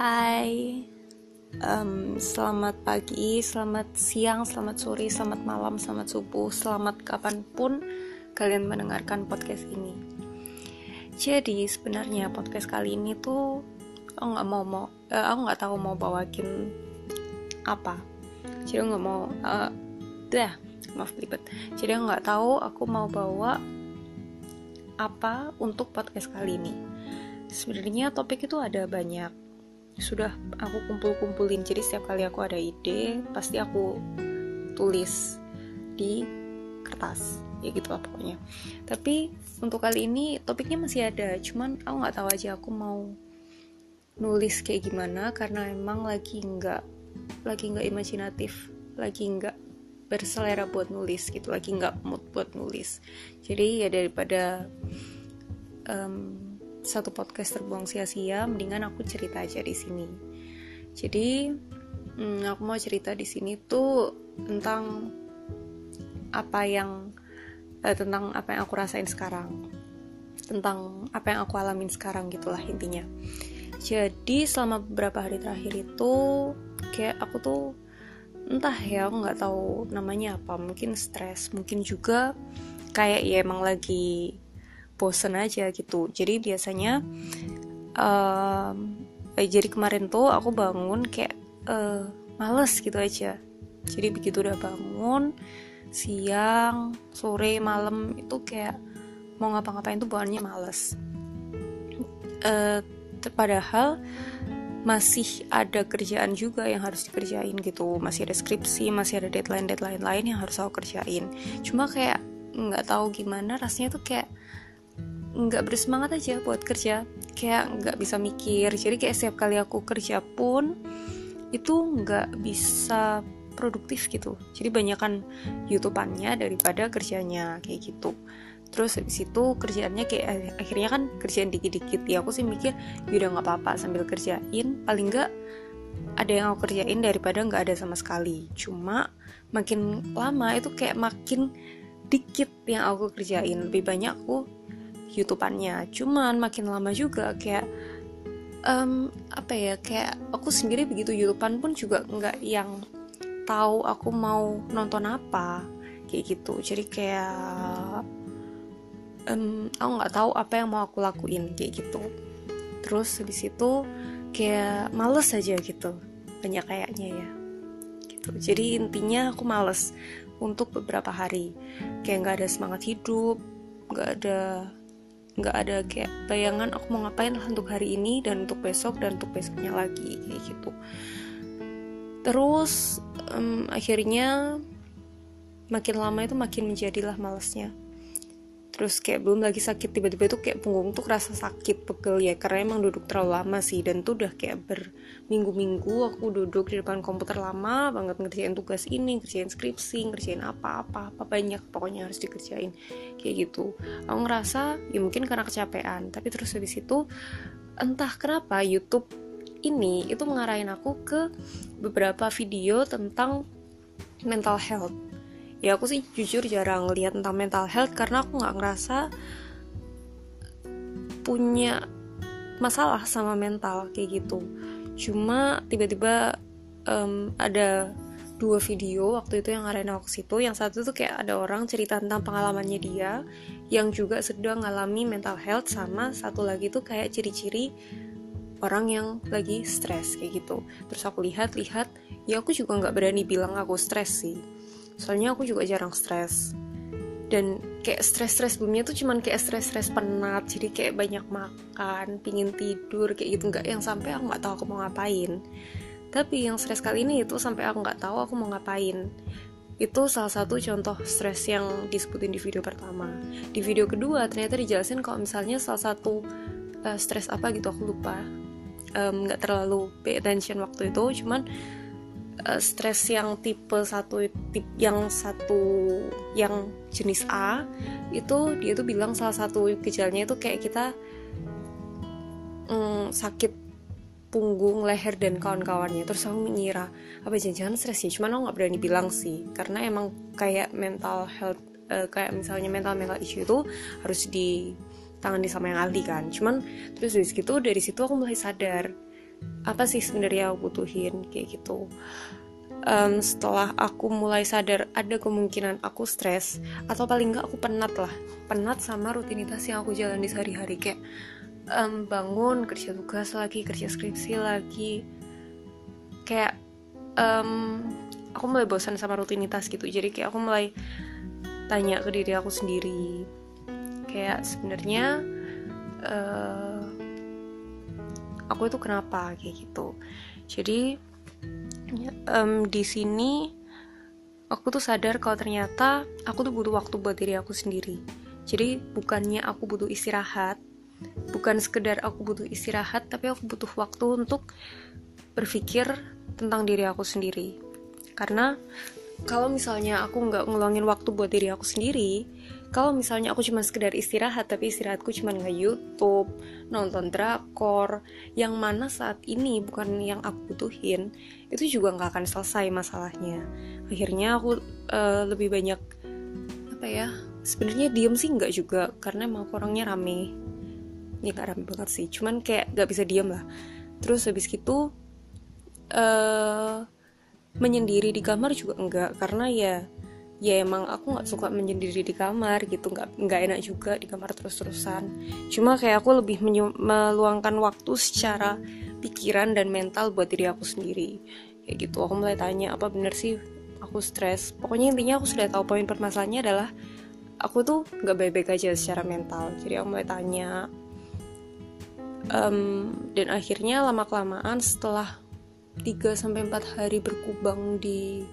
Hai, um, selamat pagi, selamat siang, selamat sore, selamat malam, selamat subuh, selamat kapan pun kalian mendengarkan podcast ini. Jadi sebenarnya podcast kali ini tuh aku nggak mau mau, uh, aku nggak tahu mau bawakin apa. Jadi nggak mau, uh, dah, maaf libet. Jadi aku nggak tahu aku mau bawa apa untuk podcast kali ini. Sebenarnya topik itu ada banyak sudah aku kumpul-kumpulin. Jadi setiap kali aku ada ide pasti aku tulis di kertas. Ya gitu lah pokoknya. Tapi untuk kali ini topiknya masih ada cuman aku nggak tahu aja aku mau nulis kayak gimana karena emang lagi nggak lagi nggak imajinatif lagi nggak berselera buat nulis gitu lagi nggak mood buat nulis. Jadi ya daripada um, satu podcast terbuang sia-sia mendingan aku cerita aja di sini. Jadi hmm, aku mau cerita di sini tuh tentang apa yang eh, tentang apa yang aku rasain sekarang. Tentang apa yang aku alamin sekarang gitulah intinya. Jadi selama beberapa hari terakhir itu kayak aku tuh entah ya aku nggak tahu namanya apa. Mungkin stres mungkin juga kayak ya emang lagi bosen aja gitu. Jadi biasanya um, eh, jadi kemarin tuh aku bangun kayak uh, males gitu aja. Jadi begitu udah bangun siang sore malam itu kayak mau ngapa-ngapain tuh bawaannya males. Uh, padahal masih ada kerjaan juga yang harus dikerjain gitu. Masih ada skripsi masih ada deadline deadline lain yang harus aku kerjain. Cuma kayak nggak tahu gimana rasanya tuh kayak nggak bersemangat aja buat kerja. Kayak nggak bisa mikir. Jadi kayak setiap kali aku kerja pun itu nggak bisa produktif gitu. Jadi banyakan youtubannya daripada kerjanya kayak gitu. Terus habis itu kerjaannya kayak akhirnya kan kerjaan dikit-dikit. Ya aku sih mikir yaudah nggak apa-apa sambil kerjain. Paling nggak ada yang aku kerjain daripada nggak ada sama sekali. Cuma makin lama itu kayak makin dikit yang aku kerjain. Lebih banyak aku youtubannya. Cuman makin lama juga kayak um, apa ya kayak aku sendiri begitu youtuban pun juga nggak yang tahu aku mau nonton apa kayak gitu. Jadi kayak um, aku nggak tahu apa yang mau aku lakuin kayak gitu. Terus di situ kayak males aja gitu banyak kayaknya ya gitu. Jadi intinya aku males untuk beberapa hari. Kayak nggak ada semangat hidup nggak ada nggak ada kayak bayangan aku mau ngapain lah untuk hari ini dan untuk besok dan untuk besoknya lagi kayak gitu. Terus um, akhirnya makin lama itu makin menjadilah malesnya terus kayak belum lagi sakit tiba-tiba itu kayak punggung tuh rasa sakit pegel ya. Karena emang duduk terlalu lama sih dan tuh udah kayak berminggu-minggu aku duduk di depan komputer lama banget ngerjain tugas ini ngerjain skripsi ngerjain apa-apa apa banyak pokoknya harus dikerjain kayak gitu. Aku ngerasa ya mungkin karena kecapean tapi terus habis itu entah kenapa YouTube ini itu mengarahin aku ke beberapa video tentang mental health ya aku sih jujur jarang lihat tentang mental health karena aku nggak ngerasa punya masalah sama mental kayak gitu. Cuma tiba-tiba um, ada dua video waktu itu yang arena aku situ. Yang satu tuh kayak ada orang cerita tentang pengalamannya dia yang juga sedang ngalami mental health sama satu lagi tuh kayak ciri-ciri orang yang lagi stres kayak gitu. Terus aku lihat-lihat ya aku juga nggak berani bilang aku stres sih soalnya aku juga jarang stres. Dan kayak stres-stres sebelumnya tuh cuman kayak stres-stres penat jadi kayak banyak makan pingin tidur kayak gitu. Nggak yang sampai aku nggak tahu aku mau ngapain. Tapi yang stres kali ini itu sampai aku nggak tahu aku mau ngapain. Itu salah satu contoh stres yang disebutin di video pertama. Di video kedua ternyata dijelasin kalau misalnya salah satu uh, stres apa gitu aku lupa. Nggak um, terlalu pay attention waktu itu cuman uh, stres yang tipe satu tip yang satu yang jenis A itu dia tuh bilang salah satu gejalanya itu kayak kita mm, sakit punggung, leher dan kawan-kawannya. Terus aku mengira apa jangan-jangan stres ya? Cuman aku nggak berani bilang sih, karena emang kayak mental health, uh, kayak misalnya mental mental issue itu harus di ditangani sama yang ahli kan. Cuman terus dari situ dari situ aku mulai sadar apa sih sebenarnya aku butuhin kayak gitu. Um, setelah aku mulai sadar ada kemungkinan aku stres atau paling nggak aku penat lah. Penat sama rutinitas yang aku jalani sehari-hari kayak um, bangun kerja tugas lagi kerja skripsi lagi. Kayak um, aku mulai bosan sama rutinitas gitu. Jadi kayak aku mulai tanya ke diri aku sendiri. Kayak sebenarnya uh, aku itu kenapa? Kayak gitu. Jadi um, di sini aku tuh sadar kalau ternyata aku tuh butuh waktu buat diri aku sendiri. Jadi bukannya aku butuh istirahat bukan sekedar aku butuh istirahat tapi aku butuh waktu untuk berpikir tentang diri aku sendiri. Karena kalau misalnya aku nggak ngeluangin waktu buat diri aku sendiri kalau misalnya aku cuma sekedar istirahat tapi istirahatku cuma nge YouTube nonton drakor yang mana saat ini bukan yang aku butuhin itu juga nggak akan selesai masalahnya. Akhirnya aku uh, lebih banyak apa ya sebenarnya diem sih nggak juga karena emang orangnya rame. Ya gak rame banget sih cuman kayak nggak bisa diem lah. Terus habis gitu uh, menyendiri di kamar juga enggak karena ya ya emang aku nggak suka menyendiri di kamar gitu nggak nggak enak juga di kamar terus terusan cuma kayak aku lebih meluangkan waktu secara pikiran dan mental buat diri aku sendiri. Kayak gitu aku mulai tanya apa bener sih aku stres? Pokoknya intinya aku sudah tahu poin permasalahannya adalah aku tuh nggak baik-baik aja secara mental. Jadi aku mulai tanya um, dan akhirnya lama kelamaan setelah 3 sampai 4 hari berkubang di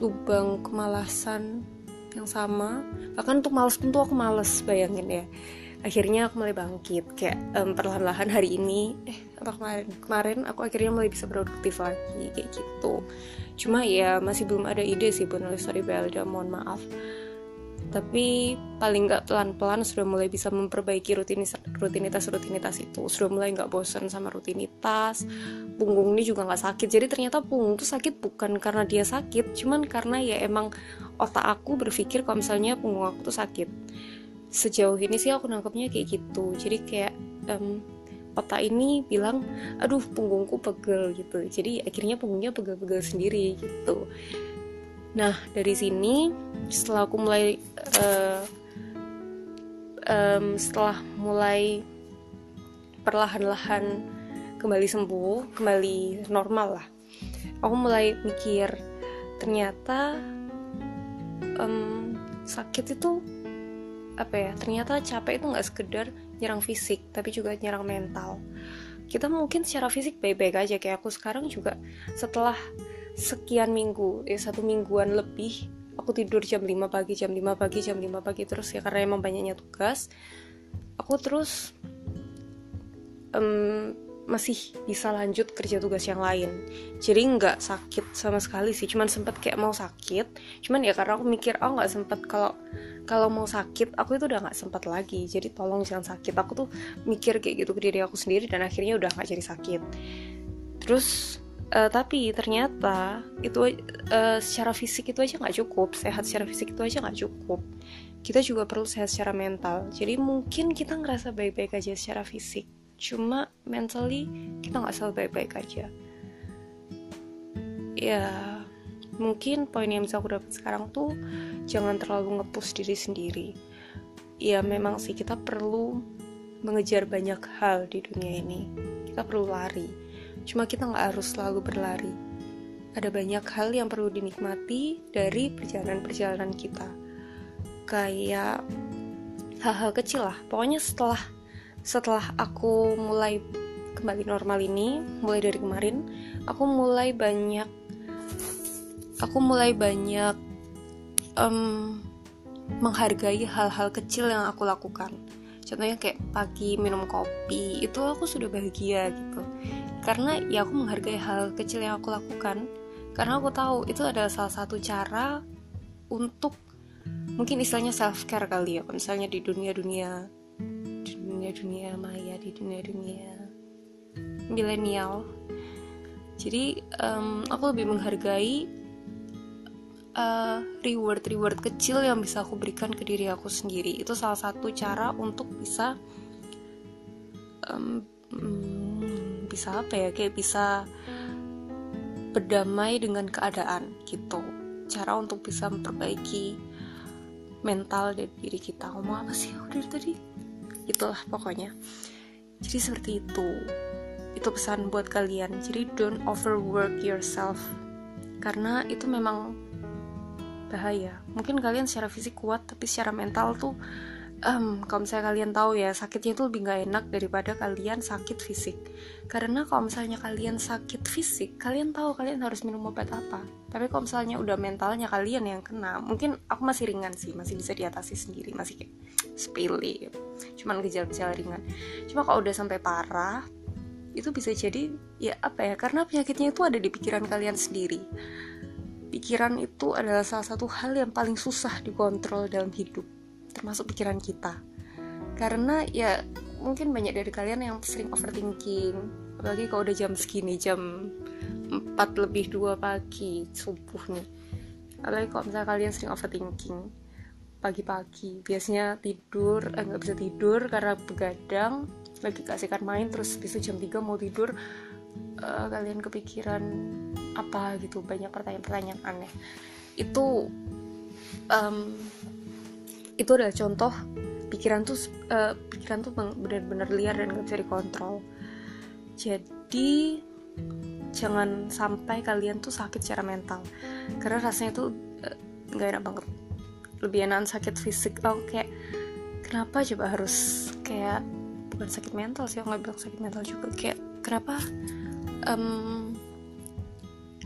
lubang kemalasan yang sama. Bahkan untuk males pun tuh aku males bayangin ya. Akhirnya aku mulai bangkit kayak um, perlahan-lahan hari ini eh apa kemarin kemarin aku akhirnya mulai bisa produktif lagi kayak gitu. Cuma ya masih belum ada ide sih buat nulis story Belda mohon maaf tapi paling nggak pelan-pelan sudah mulai bisa memperbaiki rutinitas rutinitas rutinitas itu. Sudah mulai nggak bosan sama rutinitas punggung ini juga nggak sakit. Jadi ternyata punggung itu sakit bukan karena dia sakit cuman karena ya emang otak aku berpikir kalau misalnya punggung aku tuh sakit. Sejauh ini sih aku nangkepnya kayak gitu. Jadi kayak um, otak ini bilang aduh punggungku pegel gitu. Jadi akhirnya punggungnya pegel-pegel sendiri gitu Nah dari sini setelah aku mulai uh, um, setelah mulai perlahan-lahan kembali sembuh, kembali normal lah. Aku mulai mikir ternyata um, sakit itu apa ya? Ternyata capek itu nggak sekedar nyerang fisik, tapi juga nyerang mental. Kita mungkin secara fisik baik-baik aja kayak aku sekarang juga setelah sekian minggu ya satu mingguan lebih aku tidur jam 5 pagi jam 5 pagi jam 5 pagi terus ya karena emang banyaknya tugas. Aku terus um, masih bisa lanjut kerja tugas yang lain. Jadi nggak sakit sama sekali sih cuman sempet kayak mau sakit. Cuman ya karena aku mikir oh nggak sempet kalau kalau mau sakit aku itu udah nggak sempet lagi jadi tolong jangan sakit. Aku tuh mikir kayak gitu ke diri aku sendiri dan akhirnya udah nggak jadi sakit. Terus uh, tapi ternyata itu uh, secara fisik itu aja nggak cukup sehat secara fisik itu aja nggak cukup. Kita juga perlu sehat secara mental. Jadi mungkin kita ngerasa baik-baik aja secara fisik. Cuma mentally kita nggak selalu baik-baik aja. Ya mungkin poin yang bisa aku dapat sekarang tuh jangan terlalu ngepush diri sendiri. Ya memang sih kita perlu mengejar banyak hal di dunia ini. Kita perlu lari Cuma kita nggak harus selalu berlari. Ada banyak hal yang perlu dinikmati dari perjalanan-perjalanan kita. Kayak hal-hal kecil lah. Pokoknya setelah setelah aku mulai kembali normal ini, mulai dari kemarin, aku mulai banyak aku mulai banyak um, menghargai hal-hal kecil yang aku lakukan. Contohnya kayak pagi minum kopi, itu aku sudah bahagia gitu karena ya aku menghargai hal kecil yang aku lakukan. Karena aku tahu itu adalah salah satu cara untuk mungkin istilahnya self care kali ya misalnya di dunia dunia dunia dunia maya di dunia dunia milenial. Jadi um, aku lebih menghargai uh, reward reward kecil yang bisa aku berikan ke diri aku sendiri. Itu salah satu cara untuk bisa um, bisa apa ya kayak bisa berdamai dengan keadaan gitu. Cara untuk bisa memperbaiki mental dari diri kita. Ngomong apa sih? Udah tadi? Itulah pokoknya. Jadi seperti itu. Itu pesan buat kalian. Jadi don't overwork yourself. Karena itu memang bahaya. Mungkin kalian secara fisik kuat tapi secara mental tuh um, kalau misalnya kalian tahu ya sakitnya itu lebih gak enak daripada kalian sakit fisik. Karena kalau misalnya kalian sakit fisik kalian tahu kalian harus minum obat apa. Tapi kalau misalnya udah mentalnya kalian yang kena mungkin aku masih ringan sih masih bisa diatasi sendiri masih kayak sepele. Cuman gejala-gejala ringan. Cuma kalau udah sampai parah itu bisa jadi ya apa ya karena penyakitnya itu ada di pikiran kalian sendiri. Pikiran itu adalah salah satu hal yang paling susah dikontrol dalam hidup termasuk pikiran kita. Karena ya mungkin banyak dari kalian yang sering overthinking. Apalagi kalau udah jam segini jam 4 lebih 2 pagi subuh nih. Apalagi kalau misalnya kalian sering overthinking pagi-pagi biasanya tidur eh, nggak eh, bisa tidur karena begadang lagi kasihkan main terus besok jam 3 mau tidur uh, kalian kepikiran apa gitu banyak pertanyaan-pertanyaan aneh. Itu um, itu adalah contoh pikiran tuh uh, pikiran tuh benar-benar liar dan gak bisa dikontrol. Jadi jangan sampai kalian tuh sakit secara mental. Karena rasanya tuh uh, nggak enak banget. Lebih enak sakit fisik. Oh kayak kenapa coba harus kayak bukan sakit mental sih nggak bilang sakit mental juga. Kayak kenapa um,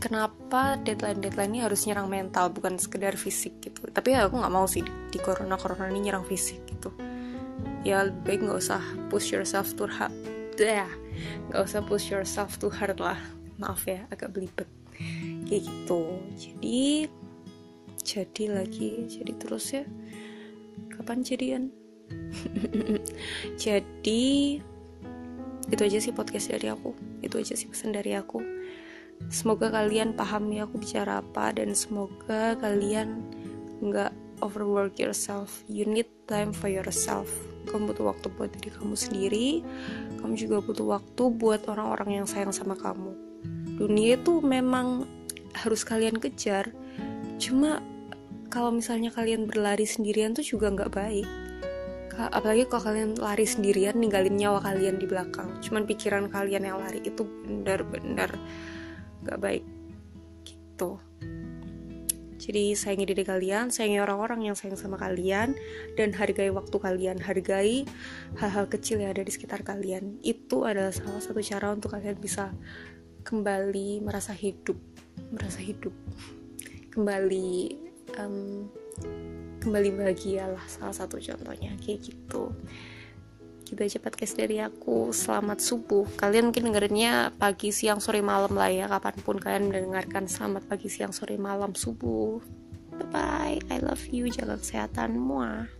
kenapa deadline deadline ini harus nyerang mental bukan sekedar fisik gitu. Tapi ya aku nggak mau sih di, corona corona ini nyerang fisik gitu. Ya lebih baik nggak usah push yourself too hard. Ya nggak usah push yourself too hard lah. Maaf ya agak belibet. Kayak gitu. Jadi jadi lagi jadi terus ya. Kapan jadian? Jadi itu aja sih podcast dari aku. Itu aja sih pesan dari aku Semoga kalian pahami aku bicara apa dan semoga kalian nggak overwork yourself. You need time for yourself. Kamu butuh waktu buat diri kamu sendiri. Kamu juga butuh waktu buat orang-orang yang sayang sama kamu. Dunia itu memang harus kalian kejar. Cuma kalau misalnya kalian berlari sendirian tuh juga nggak baik apalagi kalau kalian lari sendirian ninggalin nyawa kalian di belakang cuman pikiran kalian yang lari itu benar-benar gak baik. Gitu. Jadi sayangi diri kalian, sayangi orang-orang yang sayang sama kalian, dan hargai waktu kalian, hargai hal-hal kecil yang ada di sekitar kalian. Itu adalah salah satu cara untuk kalian bisa kembali merasa hidup, merasa hidup, kembali um, kembali bahagia lah salah satu contohnya. Kayak gitu gitu aja podcast dari aku selamat subuh. Kalian mungkin dengerinnya pagi siang sore malam lah ya. Kapan pun kalian mendengarkan selamat pagi siang sore malam subuh. Bye bye I love you. Jaga kesehatan. Muah